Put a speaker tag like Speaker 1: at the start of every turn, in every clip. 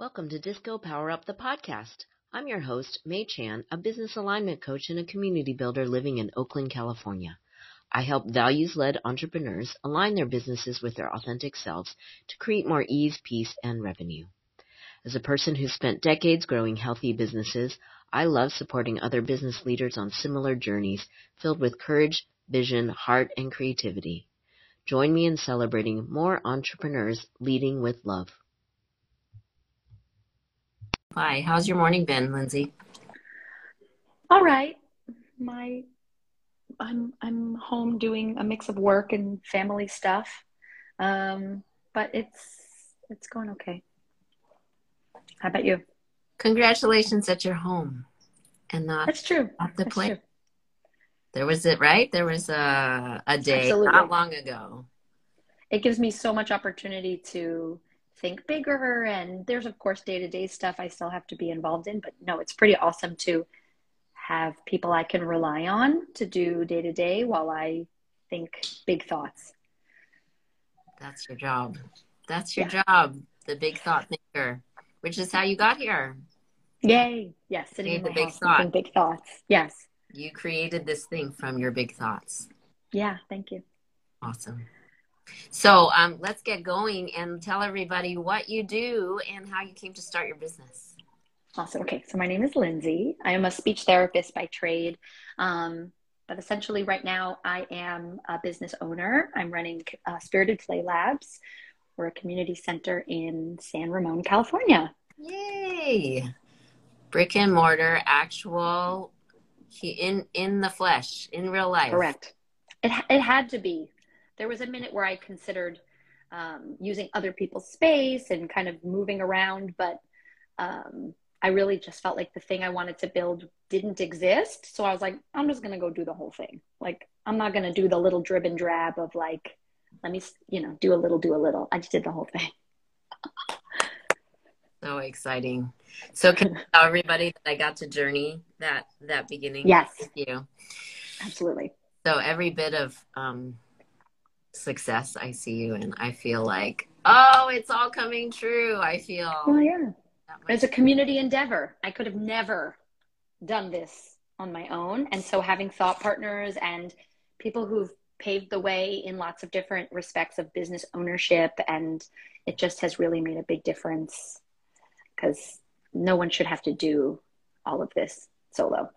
Speaker 1: Welcome to Disco Power Up the podcast. I'm your host, May Chan, a business alignment coach and a community builder living in Oakland, California. I help values led entrepreneurs align their businesses with their authentic selves to create more ease, peace, and revenue. As a person who spent decades growing healthy businesses, I love supporting other business leaders on similar journeys filled with courage, vision, heart, and creativity. Join me in celebrating more entrepreneurs leading with love. Hi, how's your morning been, Lindsay?
Speaker 2: All right. My I'm I'm home doing a mix of work and family stuff. Um, but it's it's going okay. How about you?
Speaker 1: Congratulations that you're home and not
Speaker 2: That's true.
Speaker 1: Off the
Speaker 2: That's
Speaker 1: plane.
Speaker 2: true.
Speaker 1: There was it, right? There was a a day
Speaker 2: Absolutely.
Speaker 1: not long ago.
Speaker 2: It gives me so much opportunity to think bigger and there's of course day-to-day stuff I still have to be involved in, but no, it's pretty awesome to have people I can rely on to do day-to-day while I think big thoughts.
Speaker 1: That's your job. That's your
Speaker 2: Yeah.
Speaker 1: job. The big thought thinker, which is how you got here.
Speaker 2: Yay. Yes, sitting in
Speaker 1: the big
Speaker 2: thinking big thoughts. Yes.
Speaker 1: You created this thing from your big thoughts.
Speaker 2: Yeah, thank you.
Speaker 1: Awesome. So um, let's get going and tell everybody what you do and how you came to start your business.
Speaker 2: Awesome. Okay, so my name is Lindsay. I am a speech therapist by trade. Um, but essentially, right now, I am a business owner. I'm running uh, Spirited Play Labs. We're a community center in San Ramon, California.
Speaker 1: Yay! Brick and mortar, actual, in in the flesh, in real life.
Speaker 2: Correct. It, it had to be. There was a minute where I considered um, using other people's space and kind of moving around, but um, I really just felt like the thing I wanted to build didn't exist. So I was like, I'm just going to go do the whole thing. Like, I'm not going to do the little drib and drab of like, let me, you know, do a little, do a little. I just did the whole thing.
Speaker 1: So exciting. So can you tell everybody that I got to journey that that beginning
Speaker 2: Yes.
Speaker 1: with you.
Speaker 2: Absolutely.
Speaker 1: So every bit of um, success I see you and I feel like, oh, it's all coming true. I feel
Speaker 2: Well, yeah.
Speaker 1: that
Speaker 2: It's a community endeavor. I could have never done this on my own. And so having thought partners and people who've paved the way in lots of different respects of business ownership and it just has really made a big difference because no one should have to do all of this solo.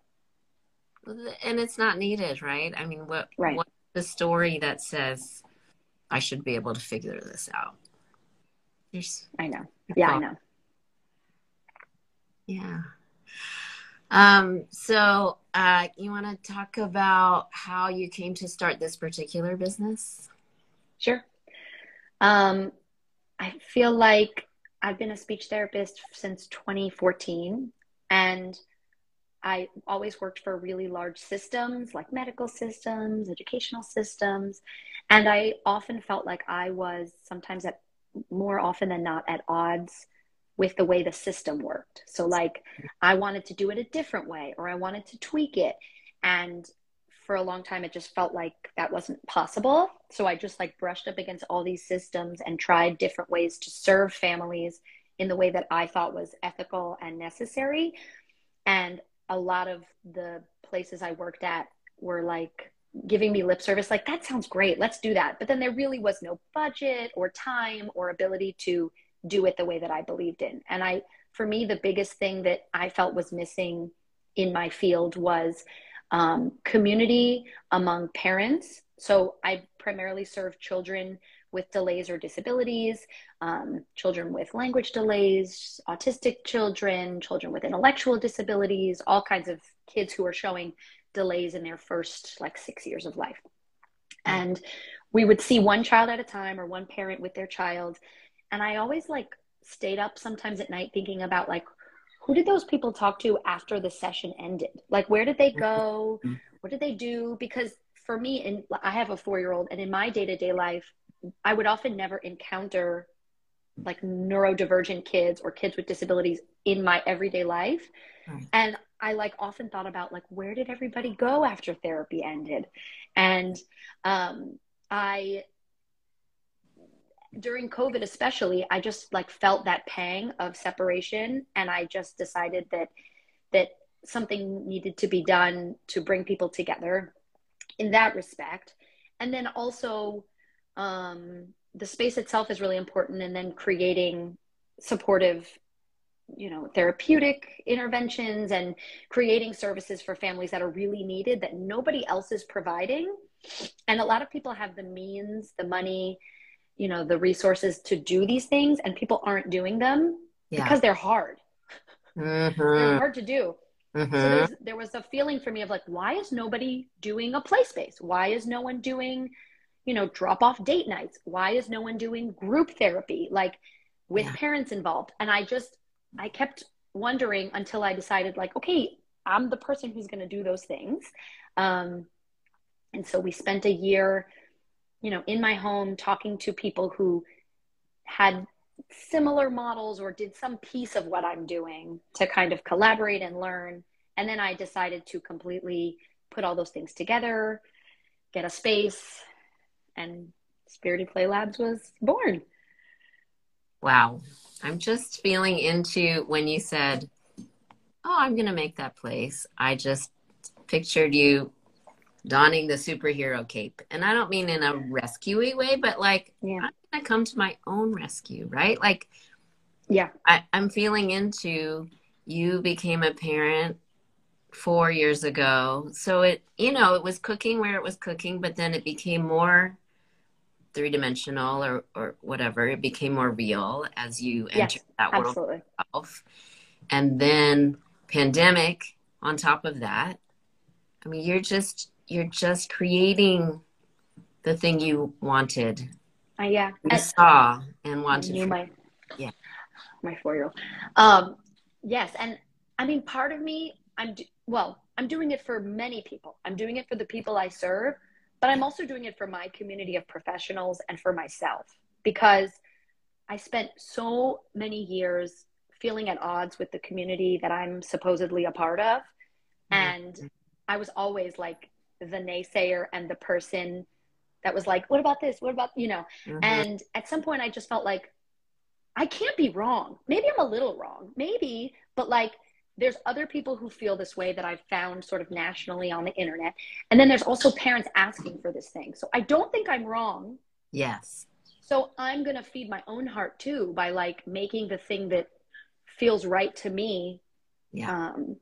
Speaker 1: and it's not needed, right? I mean, what
Speaker 2: Right.
Speaker 1: what's the story that says I should be able to figure this out? There's,
Speaker 2: I know. Yeah, I know.
Speaker 1: Yeah. Um, so uh, you want to talk about how you came to start this particular business?
Speaker 2: Sure. Um, I feel like I've been a speech therapist since 2014, and I always worked for really large systems like medical systems, educational systems, and I often felt like I was sometimes at more often than not at odds with the way the system worked. So, like, I wanted to do it a different way, or I wanted to tweak it, and for a long time it just felt like that wasn't possible. So i just like brushed up against all these systems and tried different ways to serve families in the way that i thought was ethical and necessary. And a lot of the places i worked at were like giving me lip service like that sounds great let's do that but then there really was no budget or time or ability to do it the way that i believed in and i for me the biggest thing that i felt was missing in my field was um, community among parents. So I primarily serve children with delays or disabilities, um, children with language delays, autistic children, children with intellectual disabilities, all kinds of kids who are showing delays in their first like six years of life. Hmm. And we would see one child at a time or one parent with their child. And I always like stayed up sometimes at night thinking about like, who did those people talk to after the session ended? Like, where did they hmm. go? Hmm. What did they do? Because for me, and I have a four year old, and in my day to day life, I would often never encounter like neurodivergent kids or kids with disabilities in my everyday life.
Speaker 1: Right.
Speaker 2: And I like often thought about like, where did everybody go after therapy ended? And um, I during COVID, especially, I just like felt that pang of separation, and I just decided that that something needed to be done to bring people together in that respect, and then also um, the space itself is really important, and then creating supportive you know therapeutic interventions and creating services for families that are really needed that nobody else is providing and a lot of people have the means the money you know the resources to do these things and people aren't doing them yeah. because they're hard mm-hmm. they're hard to do mm-hmm. so there was a feeling for me of like why is nobody doing a play space why is no one doing you know drop off date nights why is no one doing group therapy like with yeah. parents involved and i just I kept wondering until I decided, like, okay, I'm the person who's going to do those things. Um, and so we spent a year, you know, in my home talking to people who had similar models or did some piece of what I'm doing to kind of collaborate and learn. And then I decided to completely put all those things together, get a space, and Spirited Play Labs was born.
Speaker 1: Wow. I'm just feeling into when you said, Oh, I'm going to make that place. I just pictured you donning the superhero cape. And I don't mean in a rescuey way, but like, yeah. I'm going to come to my own rescue, right? Like,
Speaker 2: yeah,
Speaker 1: I, I'm feeling into you became a parent four years ago. So it, you know, it was cooking where it was cooking, but then it became more three dimensional or, or whatever. It became more real as you yes, that world absolutely. yourself. And then pandemic on top of that. I mean, you're just you're just creating the thing you wanted.
Speaker 2: Uh, yeah,
Speaker 1: you I, saw and wanted.
Speaker 2: Knew my yeah, my four year old. Um, yes, and I mean, part of me, I'm well, I'm doing it for many people. I'm doing it for the people I serve, but I'm also doing it for my community of professionals and for myself because I spent so many years feeling at odds with the community that I'm supposedly a part of. Mm-hmm. And I was always like the naysayer and the person that was like, what about this? What about, you know? Mm-hmm. And at some point, I just felt like I can't be wrong. Maybe I'm a little wrong, maybe, but like there's other people who feel this way that I've found sort of nationally on the internet. And then there's also parents asking for this thing. So I don't think I'm wrong.
Speaker 1: Yes.
Speaker 2: So I'm going to feed my own heart too by like making the thing that feels right to me.
Speaker 1: Yeah. Um,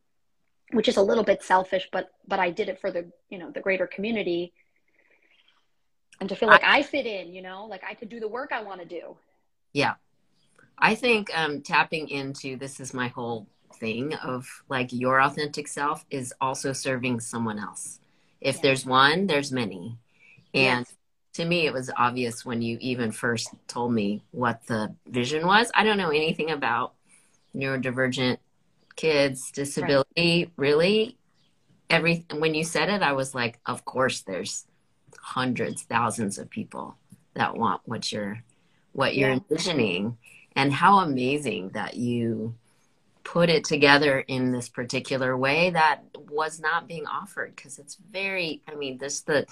Speaker 2: which is a little bit selfish, but but I did it for the you know the greater community, and to feel like I, I fit in, you know, like I could do the work I want to do.
Speaker 1: Yeah, I think um, tapping into this is my whole thing of like your authentic self is also serving someone else. If yes. there's one, there's many. And yes. to me, it was obvious when you even first told me what the vision was. I don't know anything about neurodivergent kids, disability, right. really. Every when you said it, I was like, of course, there's hundreds, thousands of people that want what you're what you're yeah. envisioning and how amazing that you put it together in this particular way that was not being offered because it's very i mean this the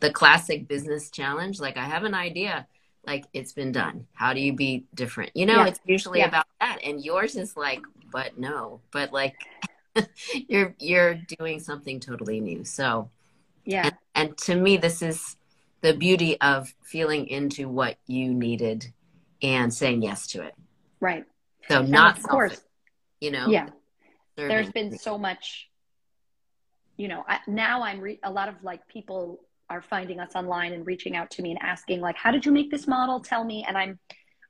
Speaker 1: the classic business challenge like i have an idea like it's been done. How do you be different? You know yeah. it's usually yeah. about that. And yours is like but no but like you're you're doing something totally new. So
Speaker 2: yeah.
Speaker 1: and, and to me this is the beauty of feeling into what you needed and saying yes to it.
Speaker 2: Right.
Speaker 1: So not of course you know
Speaker 2: yeah. Serving. there's been so much you know I, now i'm re- a lot of like people are finding us online and reaching out to me and asking like how did you make this model? Tell me. And i'm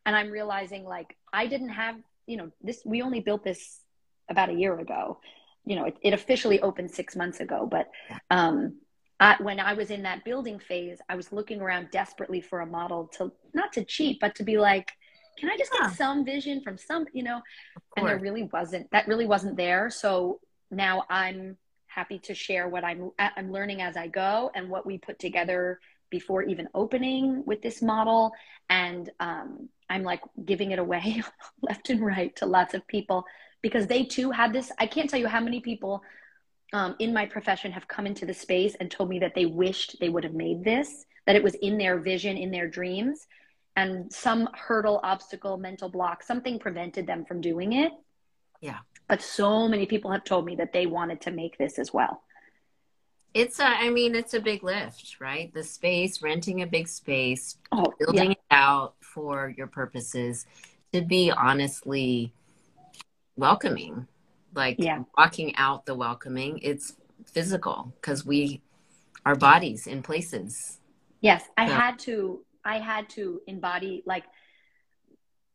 Speaker 2: and i'm realizing like i didn't have you know this we only built this about a year ago. You know it, it officially opened six months ago but um I, when I was in that building phase, I was looking around desperately for a model to not to cheat, but to be like, can I just get some vision from some, you know? And there really wasn't, that really wasn't there. So now I'm happy to share what I'm, I'm learning as I go and what we put together before even opening with this model. And um, I'm like giving it away left and right to lots of people because they too had this. I can't tell you how many people um, in my profession have come into the space and told me that they wished they would have made this, that it was in their vision, in their dreams and some hurdle, obstacle, mental block, something prevented them from doing it.
Speaker 1: Yeah.
Speaker 2: But so many people have told me that they wanted to make this as well.
Speaker 1: It's a, I mean, it's a big lift, right? The space, renting a big space,
Speaker 2: Oh,
Speaker 1: building
Speaker 2: yeah.
Speaker 1: it out for your purposes to be honestly welcoming, like
Speaker 2: Yeah.
Speaker 1: walking out the welcoming. It's physical because we, our bodies in places.
Speaker 2: Yes, I
Speaker 1: Yeah.
Speaker 2: had to I had to embody like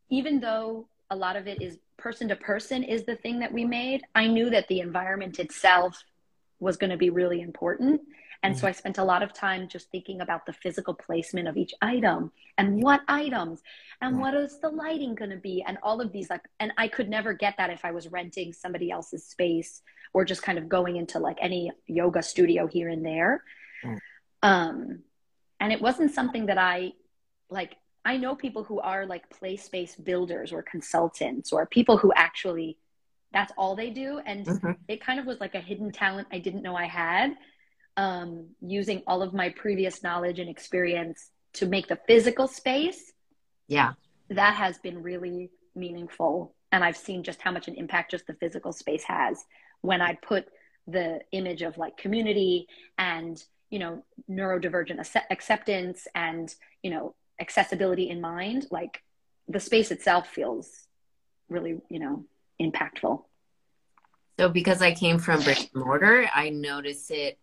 Speaker 2: even though a lot of it is person to person is the thing that we made, I knew that the environment itself was going to be really important. And so I spent a lot of time just thinking about the physical placement of each item and what items and what is the lighting going to be and all of these like and I could never get that if I was renting somebody else's space or just kind of going into like any yoga studio here and there.
Speaker 1: Mm.
Speaker 2: Um and it wasn't something that I like I know people who are like play space builders or consultants or people who actually that's all they do and
Speaker 1: Mhm.
Speaker 2: it kind of was like a hidden talent I didn't know I had um, using all of my previous knowledge and experience to make the physical space
Speaker 1: Yeah.
Speaker 2: that has been really meaningful and I've seen just how much an impact just the physical space has when I put the image of like community and you know neurodivergent acce- acceptance and you know accessibility in mind like the space itself feels really you know impactful
Speaker 1: So because I came from brick and mortar, I noticed it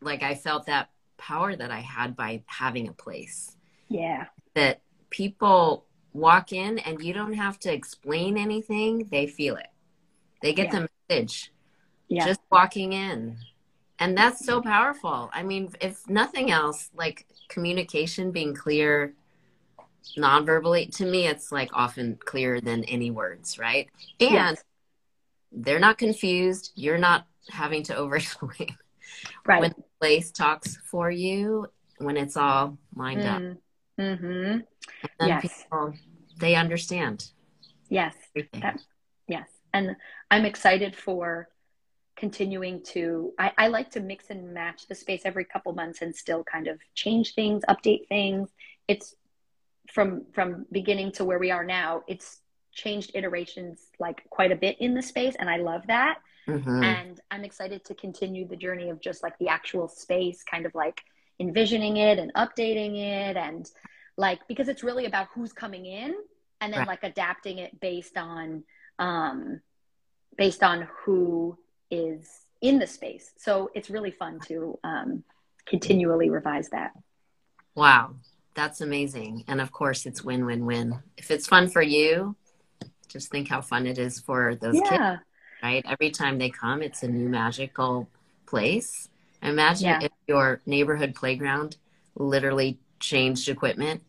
Speaker 1: like I felt that power that I had by having a place.
Speaker 2: yeah
Speaker 1: That people walk in and you don't have to explain anything, they feel it. They get
Speaker 2: Yeah.
Speaker 1: the message
Speaker 2: yeah
Speaker 1: just walking in. And that's so powerful. I mean, if nothing else, like communication being clear non-verbally, to me it's like often clearer than any words, right? And
Speaker 2: Yes.
Speaker 1: they're not confused. You're not having to over explain.
Speaker 2: right
Speaker 1: When the place talks for you, when it's all lined up.
Speaker 2: mm-hmm.
Speaker 1: And then
Speaker 2: Yes.
Speaker 1: people, they understand
Speaker 2: yes. That- Yes. And I'm excited for continuing to I, I like to mix and match the space every couple months and still kind of change things, update things. It's from from beginning to where we are now, it's changed iterations like quite a bit in the space and I love that.
Speaker 1: Mhm.
Speaker 2: And I'm excited to continue the journey of just like the actual space, kind of like envisioning it and updating it and like because it's really about who's coming in and then
Speaker 1: Right.
Speaker 2: like adapting it based on um based on who is in the space. So it's really fun to um continually revise that.
Speaker 1: Wow, that's amazing. And of course, it's win win win. If it's fun for you, just think how fun it is for those kids, right? Every time they come, it's a new magical place. Imagine
Speaker 2: Yeah.
Speaker 1: if your neighborhood playground literally changed equipment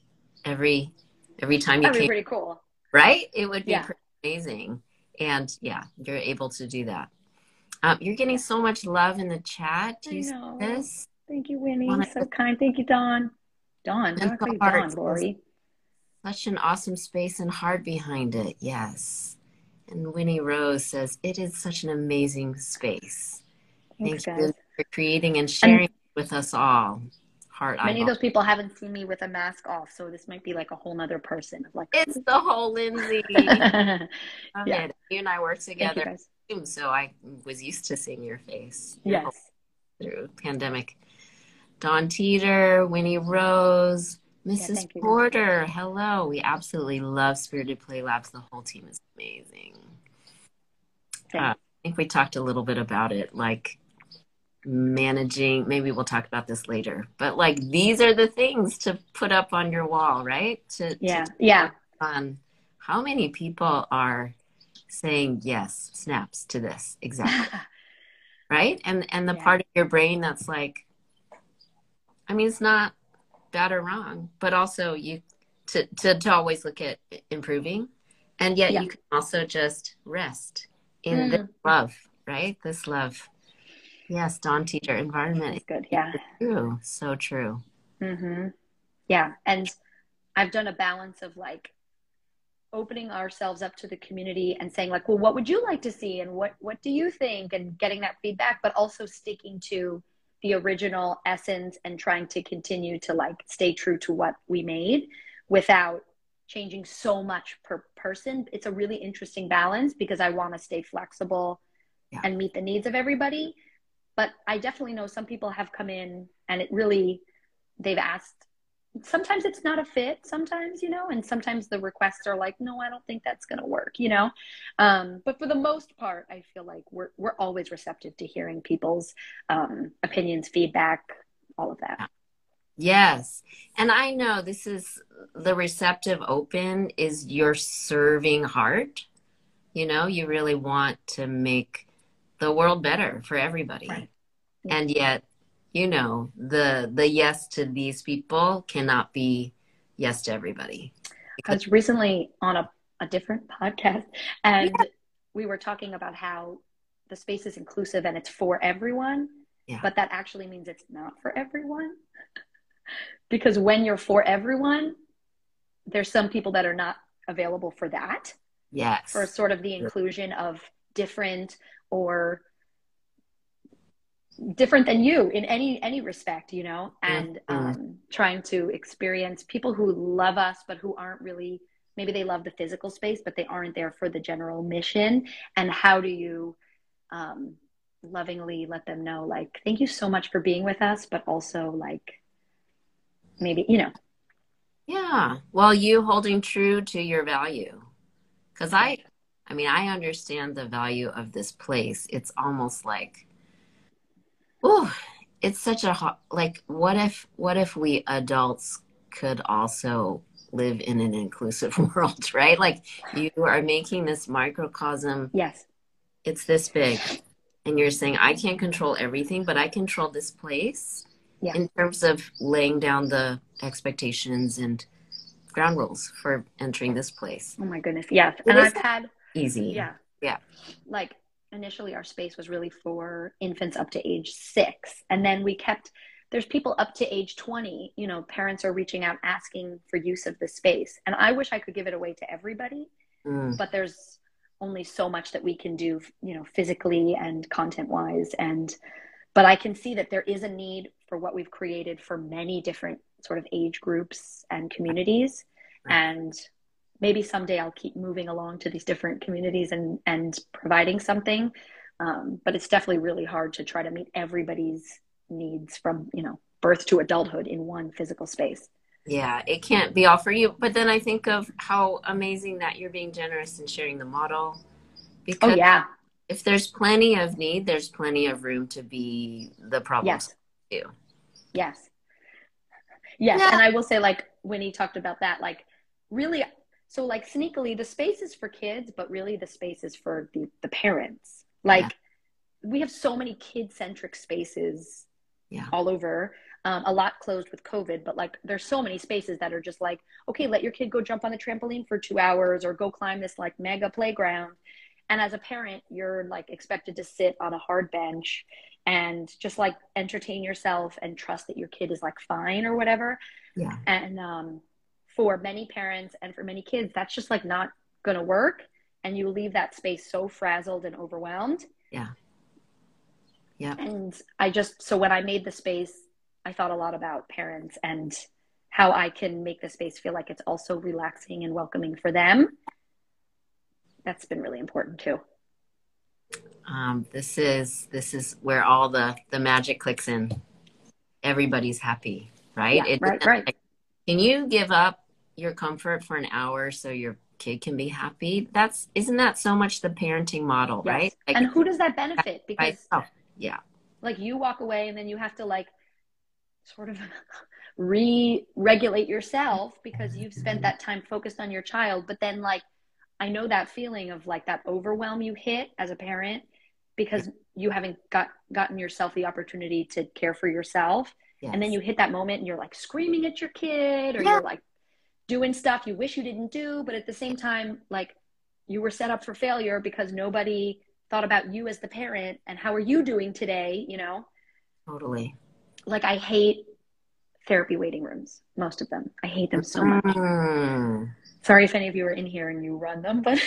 Speaker 1: every every time you
Speaker 2: That'd be
Speaker 1: came,
Speaker 2: pretty cool.
Speaker 1: right? It would be
Speaker 2: Yeah.
Speaker 1: pretty amazing. And yeah, you're able to do that. Um, you're getting so much love in the chat. Do
Speaker 2: I
Speaker 1: you see
Speaker 2: know.
Speaker 1: this?
Speaker 2: Thank you, Winnie.
Speaker 1: Wanna-
Speaker 2: So kind. Thank you, Dawn. Dawn.
Speaker 1: And
Speaker 2: I you. Dawn, Lori?
Speaker 1: Such an awesome space and heart behind it. Yes. And Winnie Rose says, it is such an amazing space.
Speaker 2: Thanks,
Speaker 1: Thank
Speaker 2: guys.
Speaker 1: you for creating and sharing with us all. Heart
Speaker 2: Many of those people haven't seen me with a mask off, so this might be like a whole nother person. Like,
Speaker 1: It's the whole Lindsay.
Speaker 2: yeah.
Speaker 1: It. You and I work together, so I was used to seeing your face
Speaker 2: Yes.
Speaker 1: through pandemic. Dawn Teeter, Winnie Rose, Mrs.
Speaker 2: you.
Speaker 1: Porter. Hello. We absolutely love Spirited Play Labs. The whole team is amazing. Uh, I think we talked a little bit about it, like managing. Maybe we'll talk about this later, but like these are the things to put up on your wall, right? To,
Speaker 2: Yeah.
Speaker 1: to
Speaker 2: Yeah.
Speaker 1: on how many people are saying yes, snaps to this exactly, right? And and the
Speaker 2: Yeah.
Speaker 1: part of your brain that's like, I mean, it's not bad or wrong, but also you to to, to always look at improving, and yet
Speaker 2: Yeah.
Speaker 1: you can also just rest in
Speaker 2: Mm.
Speaker 1: this love, right? This love. Yes, Dawn Teeter environment
Speaker 2: That's good. Yeah.
Speaker 1: true, so true.
Speaker 2: hmm Yeah. And I've done a balance of like opening ourselves up to the community and saying like, well, what would you like to see? And what, what do you think? And getting that feedback, but also sticking to the original essence and trying to continue to like stay true to what we made, without changing so much per person. It's a really interesting balance because I want to stay flexible yeah. and meet the needs of everybody. But I definitely know some people have come in and it really, they've asked. Sometimes it's not a fit, sometimes, you know, and sometimes the requests are like, no, I don't think that's going to work, you know. Um, but for the most part, I feel like we're, we're always receptive to hearing people's um, opinions, feedback, all of that.
Speaker 1: Yes. And I know this is the receptive open is your serving heart. You know, you really want to make the world better for everybody. Right. And yet, you know, the the yes to these people cannot be yes to everybody.
Speaker 2: I was recently on a, a different podcast and yeah. we were talking about how the space is inclusive and it's for everyone. Yeah. But that actually means it's not for everyone because when you're for everyone, there's some people that are not available for that.
Speaker 1: Yes.
Speaker 2: For sort of the inclusion of different or different than you in any any respect you know? And mm-hmm. um, trying to experience people who love us but who aren't really maybe they love the physical space but they aren't there for the general mission. And how do you um, lovingly let them know like thank you so much for being with us but also like maybe you know?
Speaker 1: Yeah. Well you holding true to your value. Because i i mean i understand the value of this place. It's almost like oh it's such a hot, like what if what if we adults could also live in an inclusive world right like you are making this microcosm
Speaker 2: yes
Speaker 1: it's this big and you're saying i can't control everything but i control this place yeah. in terms of laying down the expectations and ground rules for entering this place.
Speaker 2: Oh my goodness. Yeah. and I've had
Speaker 1: easy.
Speaker 2: Yeah.
Speaker 1: Yeah.
Speaker 2: Like initially our space was really for infants up to age 6 and then we kept there's people up to age 20, you know, parents are reaching out asking for use of the space. And I wish I could give it away to everybody, mm. but there's only so much that we can do, you know, physically and content wise and but I can see that there is a need for what we've created for many different sort of age groups and communities. And maybe someday I'll keep moving along to these different communities and, and providing something. Um, but it's definitely really hard to try to meet everybody's needs from, you know, birth to adulthood in one physical space.
Speaker 1: Yeah, it can't be all for you. But then I think of how amazing that you're being generous and sharing the model.
Speaker 2: Because oh, yeah
Speaker 1: if there's plenty of need, there's plenty of room to be the problem.
Speaker 2: Yes. Too. Yes. Yes. Yeah. And I will say, like, when he talked about that, like, really, so like sneakily, the space is for kids, but really the space is for the, the parents. Like, yeah. we have so many kid centric spaces yeah. all over. Um, a lot closed with COVID, but like there's so many spaces that are just like, okay, let your kid go jump on the trampoline for two hours or go climb this like mega playground and as a parent, you're like expected to sit on a hard bench and just like entertain yourself and trust that your kid is like fine or whatever.
Speaker 1: Yeah.
Speaker 2: And um, for many parents and for many kids, that's just like not going to work. And you leave that space so frazzled and overwhelmed.
Speaker 1: Yeah. Yeah.
Speaker 2: And I just, so when I made the space, I thought a lot about parents and how I can make the space feel like it's also relaxing and welcoming for them that's been really important too.
Speaker 1: Um, this is this is where all the the magic clicks in. Everybody's happy, right?
Speaker 2: Yeah, it, right, right. Like,
Speaker 1: can you give up your comfort for an hour so your kid can be happy? That's isn't that so much the parenting model, yes. right?
Speaker 2: Like, and who does that benefit? Because
Speaker 1: oh, yeah,
Speaker 2: like you walk away and then you have to like sort of re-regulate yourself because you've spent that time focused on your child, but then like I know that feeling of like that overwhelm you hit as a parent because you haven't got gotten yourself the opportunity to care for yourself. Yes. And then you hit that moment and you're like screaming at your kid or yeah. you're like doing stuff you wish you didn't do, but at the same time, like you were set up for failure because nobody thought about you as the parent and how are you doing today, you know?
Speaker 1: Totally.
Speaker 2: Like I hate therapy waiting rooms, most of them. I hate them so much. Mm sorry if any of you are in here and you run them, but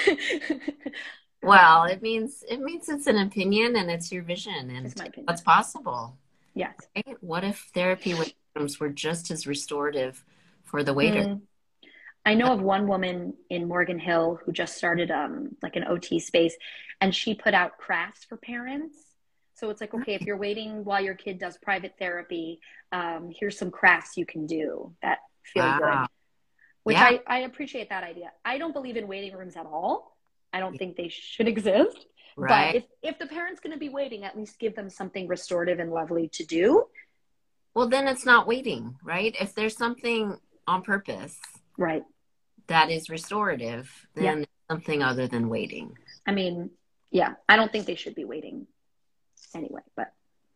Speaker 1: well, it means it means it's an opinion and it's your vision and what's possible.
Speaker 2: Yes.
Speaker 1: Right? What if therapy rooms were just as restorative for the waiter? Mm.
Speaker 2: I know of one woman in Morgan Hill who just started um, like an OT space, and she put out crafts for parents. So it's like, okay, if you're waiting while your kid does private therapy, um, here's some crafts you can do that feel wow. good. Which yeah. I, I appreciate that idea. I don't believe in waiting rooms at all. I don't think they should exist. Right. But if, if the parent's going to be waiting, at least give them something restorative and lovely to do.
Speaker 1: Well, then it's not waiting, right? If there's something on purpose,
Speaker 2: right,
Speaker 1: that is restorative, than yeah. something other than waiting.
Speaker 2: I mean, yeah, I don't think they should be waiting anyway, but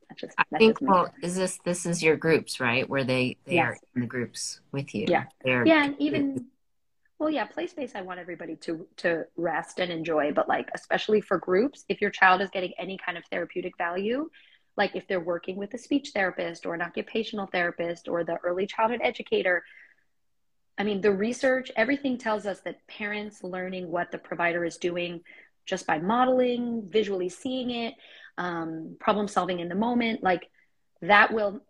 Speaker 2: that's just.
Speaker 1: That's I think. Well, is this this is your groups, right? Where they they yes. are in the groups with you.
Speaker 2: Yeah. They're, yeah, and even well, yeah, play space. I want everybody to to rest and enjoy, but like especially for groups, if your child is getting any kind of therapeutic value, like if they're working with a speech therapist or an occupational therapist or the early childhood educator, I mean, the research, everything tells us that parents learning what the provider is doing just by modeling, visually seeing it, um, problem solving in the moment, like that will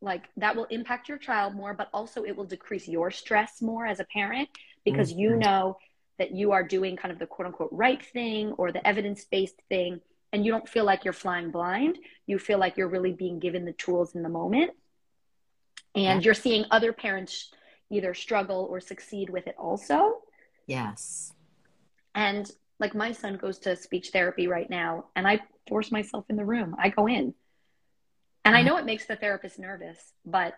Speaker 2: like that will impact your child more but also it will decrease your stress more as a parent because mm-hmm. you know that you are doing kind of the quote unquote right thing or the evidence based thing and you don't feel like you're flying blind you feel like you're really being given the tools in the moment and yeah. you're seeing other parents either struggle or succeed with it also
Speaker 1: yes
Speaker 2: and like my son goes to speech therapy right now and i force myself in the room i go in and I mm-hmm. know it makes the therapist nervous, but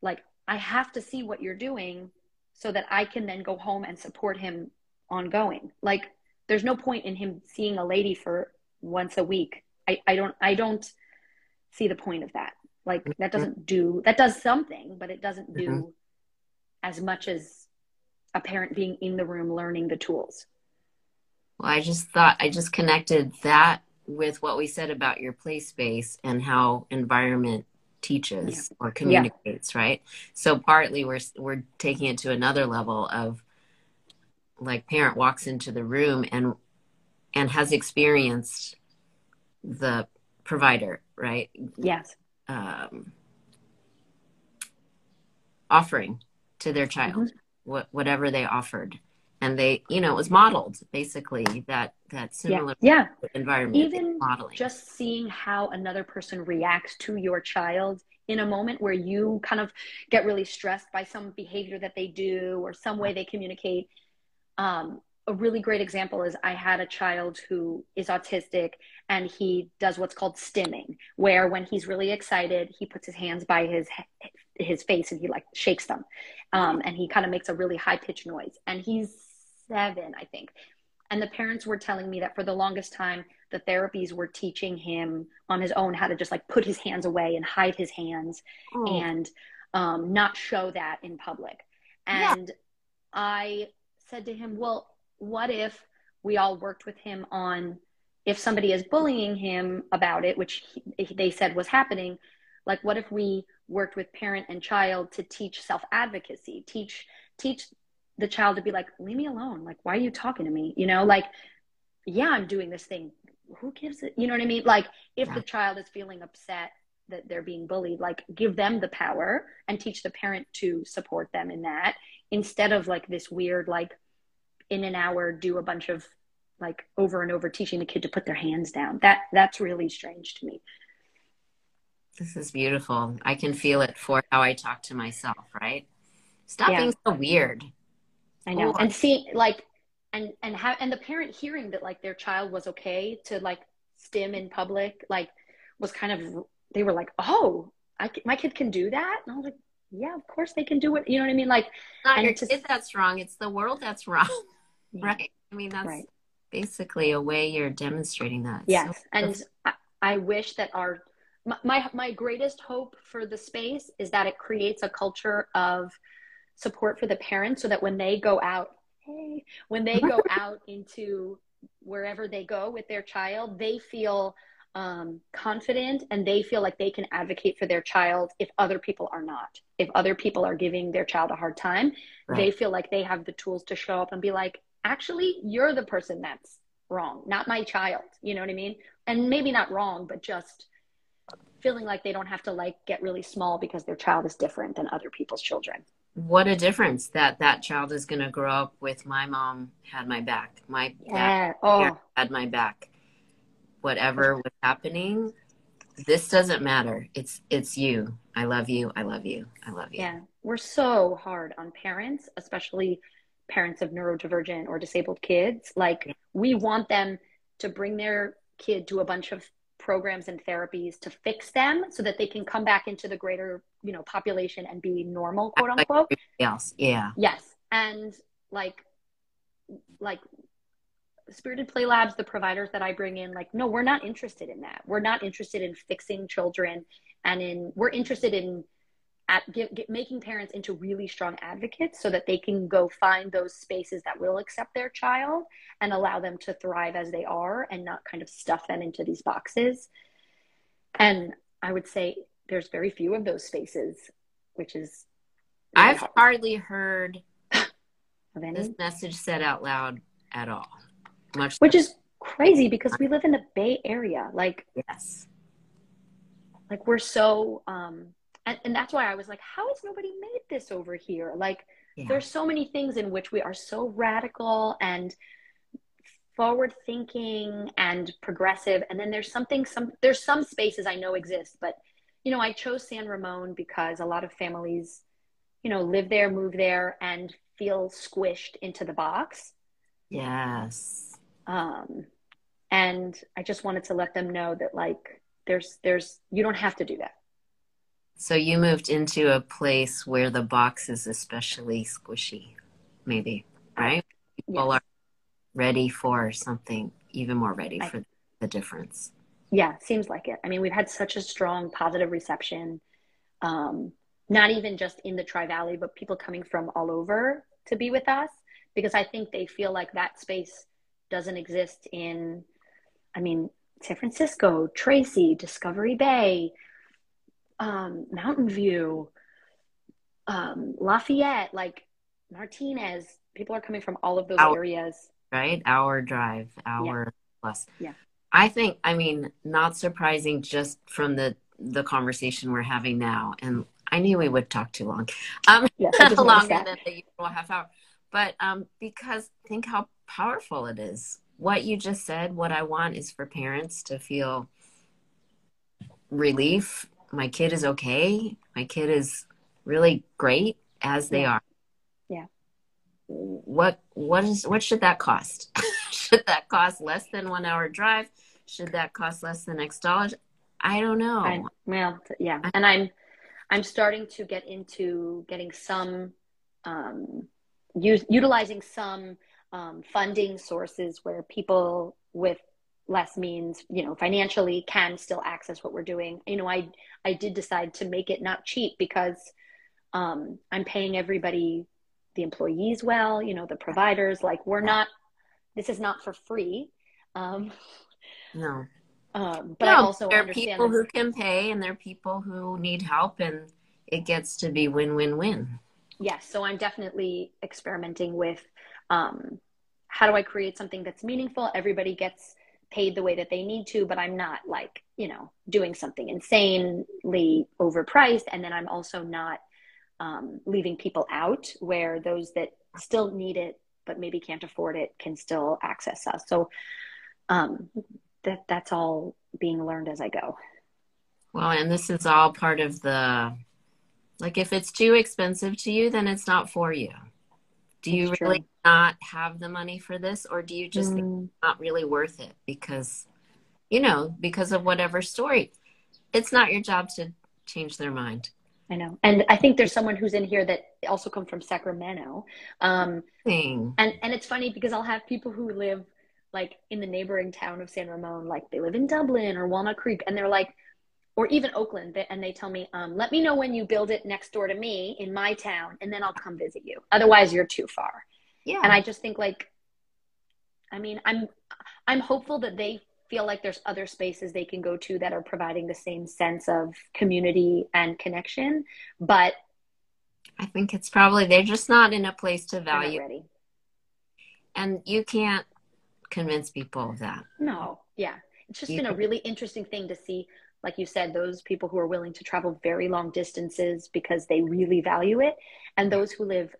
Speaker 2: like I have to see what you're doing so that I can then go home and support him ongoing. Like there's no point in him seeing a lady for once a week. I, I don't I don't see the point of that. Like that mm-hmm. doesn't do that does something, but it doesn't do mm-hmm. As much as a parent being in the room learning the tools.
Speaker 1: Well, I just thought I just connected that with what we said about your play space and how environment teaches yeah. or communicates, yeah. right? So partly we're we're taking it to another level of like parent walks into the room and and has experienced the provider, right?
Speaker 2: Yes.
Speaker 1: Um, offering to their child mm-hmm. what whatever they offered and they you know it was modeled basically that that similar
Speaker 2: yeah,
Speaker 1: yeah. environment
Speaker 2: even modeling just seeing how another person reacts to your child in a moment where you kind of get really stressed by some behavior that they do or some way they communicate um, a really great example is I had a child who is autistic and he does what's called stimming, where when he's really excited, he puts his hands by his his face and he like shakes them, um, and he kind of makes a really high pitched noise. And he's seven, I think. And the parents were telling me that for the longest time, the therapies were teaching him on his own how to just like put his hands away and hide his hands oh. and um, not show that in public. And yeah. I said to him, Well, what if we all worked with him on if somebody is bullying him about it, which he, they said was happening? Like, what if we worked with parent and child to teach self advocacy, teach teach the child to be like, leave me alone. Like, why are you talking to me? You know, like, yeah, I'm doing this thing. Who gives it? You know what I mean? Like, if yeah. the child is feeling upset that they're being bullied, like, give them the power and teach the parent to support them in that instead of like this weird, like, in an hour, do a bunch of like over and over teaching the kid to put their hands down. That that's really strange to me.
Speaker 1: This is beautiful. I can feel it for how I talk to myself, right? Stop yeah. being so weird.
Speaker 2: I know. And see, like, and and have and the parent hearing that like their child was okay to like stim in public, like, was kind of they were like, oh, I my kid can do that, and I was like, yeah, of course they can do it. You know what I mean? Like,
Speaker 1: not your kid that's wrong. It's the world that's wrong, yeah. right? I mean, that's right. basically a way you're demonstrating that.
Speaker 2: Yes, so, and I, I wish that our my my greatest hope for the space is that it creates a culture of support for the parents so that when they go out, hey, when they go out into wherever they go with their child, they feel um, confident and they feel like they can advocate for their child if other people are not. If other people are giving their child a hard time, right. they feel like they have the tools to show up and be like, actually, you're the person that's wrong, not my child. You know what I mean? And maybe not wrong, but just feeling like they don't have to like get really small because their child is different than other people's children.
Speaker 1: what a difference that that child is going to grow up with my mom had my back. My
Speaker 2: yeah. oh.
Speaker 1: had my back. Whatever was happening this doesn't matter. It's it's you. I love you. I love you. I love you.
Speaker 2: Yeah. We're so hard on parents especially parents of neurodivergent or disabled kids. Like we want them to bring their kid to a bunch of programs and therapies to fix them so that they can come back into the greater you know population and be normal quote unquote.
Speaker 1: yes yeah.
Speaker 2: Yes. And like like spirited play labs the providers that i bring in like no we're not interested in that. We're not interested in fixing children and in we're interested in at get, get, making parents into really strong advocates so that they can go find those spaces that will accept their child and allow them to thrive as they are and not kind of stuff them into these boxes. And i would say there's very few of those spaces which is
Speaker 1: really i've hard. hardly heard this message said out loud at all
Speaker 2: much which is crazy because we live in the bay area. Like
Speaker 1: yes.
Speaker 2: like we're so um and, and that's why I was like, how has nobody made this over here? Like, yeah. there's so many things in which we are so radical and forward thinking and progressive. And then there's something, some, there's some spaces I know exist, but you know, I chose San Ramon because a lot of families, you know, live there, move there, and feel squished into the box.
Speaker 1: Yes.
Speaker 2: Um, and I just wanted to let them know that like there's there's you don't have to do that.
Speaker 1: So you moved into a place where the box is especially squishy, maybe, right? People yes. are ready for something even more ready I, for the difference.
Speaker 2: Yeah, seems like it. I mean, we've had such a strong positive reception, um, not even just in the Tri Valley, but people coming from all over to be with us because I think they feel like that space doesn't exist in, I mean, San Francisco, Tracy, Discovery Bay, um, Mountain View, um, Lafayette, like Martinez. People are coming from all of those hour, areas.
Speaker 1: Right? Hour drive, hour
Speaker 2: yeah.
Speaker 1: plus.
Speaker 2: Yeah.
Speaker 1: I think, I mean, not surprising just from the the conversation we're having now. And I knew we would talk too long. Um, yes, longer than the usual half hour. But um, because think how powerful it is. What you just said, what I want is for parents to feel relief my kid is okay. My kid is really great as they
Speaker 2: yeah.
Speaker 1: are.
Speaker 2: Yeah.
Speaker 1: What what is what should that cost? should that cost less than one hour drive? Should that cost less than X dollars? I don't know.
Speaker 2: I, well, yeah, and I'm I'm starting to get into getting some um, use, utilizing some um, funding sources where people with less means you know financially can still access what we're doing. You know i i did decide to make it not cheap because um i'm paying everybody the employees well you know the providers like we're not this is not for free. Um
Speaker 1: no.
Speaker 2: um but no, i also
Speaker 1: there are people who can pay and there are people who need help and it gets to be win-win-win.
Speaker 2: Yes so i'm definitely experimenting with um how do i create something that's meaningful? Everybody gets paid the way that they need to, but I'm not like, you know, doing something insanely overpriced. And then I'm also not um, leaving people out where those that still need it, but maybe can't afford it can still access us. So um, that, that's all being learned as I go.
Speaker 1: Well, and this is all part of the, like, if it's too expensive to you, then it's not for you. Do you That's really true. not have the money for this, or do you just mm. think it's not really worth it because, you know, because of whatever story? It's not your job to change their mind.
Speaker 2: I know, and I think there's someone who's in here that also come from Sacramento. Um, and and it's funny because I'll have people who live like in the neighboring town of San Ramon, like they live in Dublin or Walnut Creek, and they're like, or even Oakland, and they tell me, um, let me know when you build it next door to me in my town, and then I'll come visit you. Otherwise, you're too far.
Speaker 1: Yeah.
Speaker 2: And I just think like, I mean, I'm I'm hopeful that they feel like there's other spaces they can go to that are providing the same sense of community and connection, but
Speaker 1: I think it's probably they're just not in a place to value. And you can't convince people of that.
Speaker 2: No, yeah. It's just you been a really interesting thing to see like you said, those people who are willing to travel very long distances because they really value it, and those who live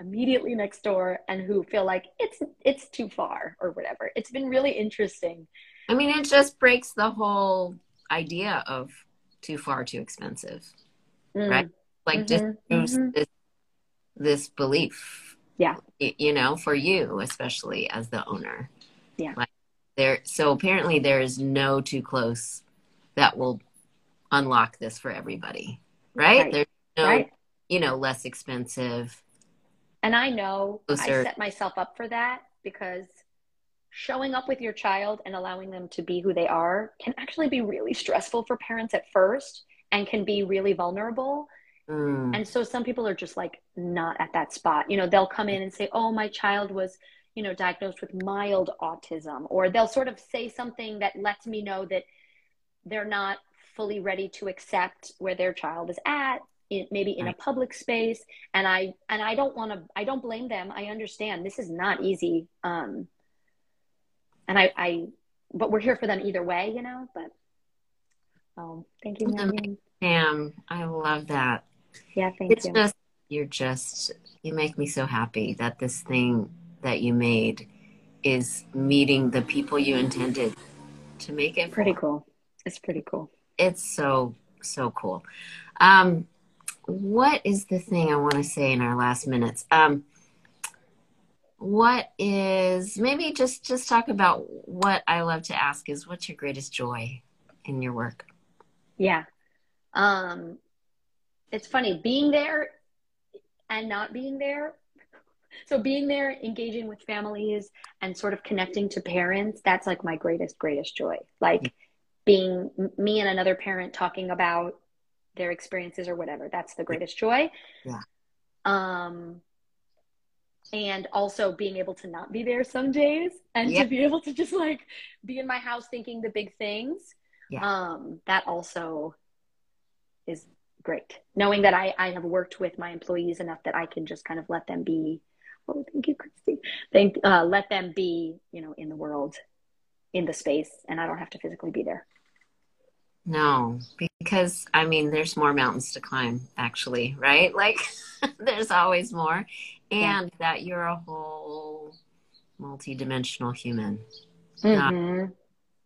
Speaker 2: immediately next door and who feel like it's it's too far or whatever. It's been really interesting.
Speaker 1: I mean, it just breaks the whole idea of too far, too expensive, mm. right? Like mm-hmm. just mm-hmm. this this belief.
Speaker 2: Yeah.
Speaker 1: You know, for you especially as the owner.
Speaker 2: Yeah.
Speaker 1: Like there so apparently there is no too close that will unlock this for everybody. Right? right. There's no right. you know, less expensive
Speaker 2: and I know Closer. I set myself up for that because showing up with your child and allowing them to be who they are can actually be really stressful for parents at first and can be really vulnerable. Mm. And so some people are just like not at that spot. You know, they'll come in and say, "Oh, my child was, you know, diagnosed with mild autism," or they'll sort of say something that lets me know that they're not fully ready to accept where their child is at in, maybe in a public space. And i and i don't want to i don't blame them. I understand this is not easy um and i i but we're here for them either way you know but um thank you
Speaker 1: Pam, i love that.
Speaker 2: Yeah thank it's
Speaker 1: you. just you're just you make me so happy that this thing that you made is meeting the people you intended to make it
Speaker 2: pretty cool it's pretty cool
Speaker 1: it's so so cool um what is the thing I want to say in our last minutes? Um, what is maybe just just talk about what I love to ask is what's your greatest joy in your work?
Speaker 2: Yeah. Um it's funny being there and not being there. So being there, engaging with families and sort of connecting to parents, that's like my greatest greatest joy. Like being me and another parent talking about their experiences or whatever. That's the greatest joy.
Speaker 1: Yeah.
Speaker 2: Um, and also being able to not be there some days and to be able to just like be in my house thinking the big things. Yeah. Um, that also is great. Knowing that I, I have worked with my employees enough that I can just kind of let them be. Oh, thank you, Christy. Thank, uh, let them be, you know, in the world, in the space, and I don't have to physically be there.
Speaker 1: No, because I mean, there's more mountains to climb, actually, right? Like, there's always more. And yeah. that you're a whole multi-dimensional human. Mm-hmm. Not,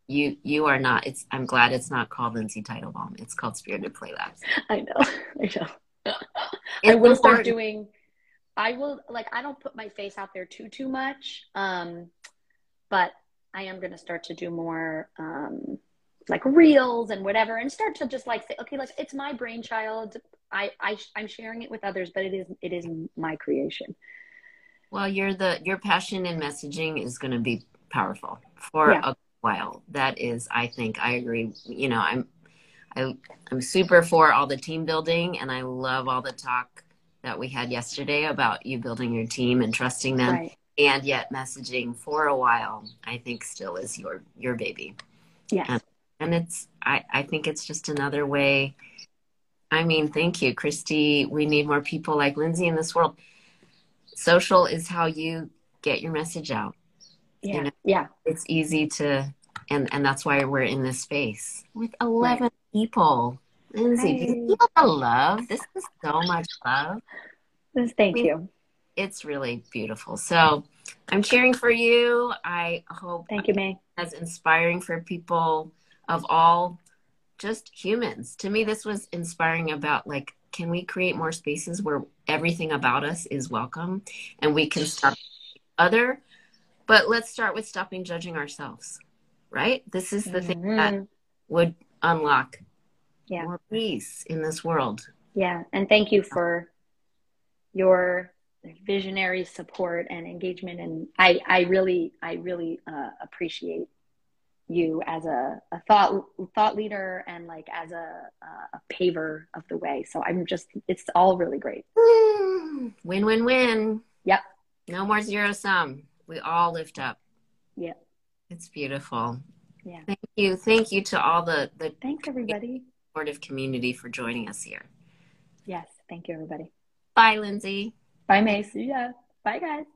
Speaker 1: you you are not. It's. I'm glad it's not called Lindsay Teitelbaum. It's called Spirited Play Labs.
Speaker 2: I know. I know. I will start doing. I will like. I don't put my face out there too too much. Um, but I am going to start to do more. Um, like reels and whatever and start to just like say okay let's it's my brainchild. I, I i'm sharing it with others but it is it is my creation.
Speaker 1: Well you're the your passion and messaging is going to be powerful for yeah. a while. That is i think i agree. You know i'm I, i'm super for all the team building and i love all the talk that we had yesterday about you building your team and trusting them. Right. and yet messaging for a while i think still is your your baby.
Speaker 2: Yeah and
Speaker 1: and it's I, I think it's just another way i mean thank you christy. We need more people like lindsay in this world. Social is how you get your message out.
Speaker 2: Yeah you know, yeah.
Speaker 1: it's easy to and and that's why we're in this space. With 11 right. people. Lindsay do you feel the love? This is so much love.
Speaker 2: Thank I mean, you.
Speaker 1: It's really beautiful. So i'm cheering for you. I hope
Speaker 2: thank you may.
Speaker 1: as inspiring for people of all just humans. To me, this was inspiring about like, can we create more spaces where everything about us is welcome and we can stop other? But let's start with stopping judging ourselves, right? This is the mm-hmm. thing that mm-hmm. would unlock
Speaker 2: yeah.
Speaker 1: more peace in this world.
Speaker 2: Yeah. And thank you for your visionary support and engagement. And I, I really, I really uh, appreciate you as a, a thought thought leader and like as a, a paver of the way. So I'm just it's all really great.
Speaker 1: Win win win.
Speaker 2: Yep.
Speaker 1: No more zero sum. We all lift up.
Speaker 2: Yep.
Speaker 1: It's beautiful.
Speaker 2: Yeah.
Speaker 1: Thank you. Thank you to all the the
Speaker 2: Thanks everybody.
Speaker 1: Supportive community for joining us here.
Speaker 2: Yes. Thank you everybody.
Speaker 1: Bye, Lindsay.
Speaker 2: Bye, May. See ya. Bye guys.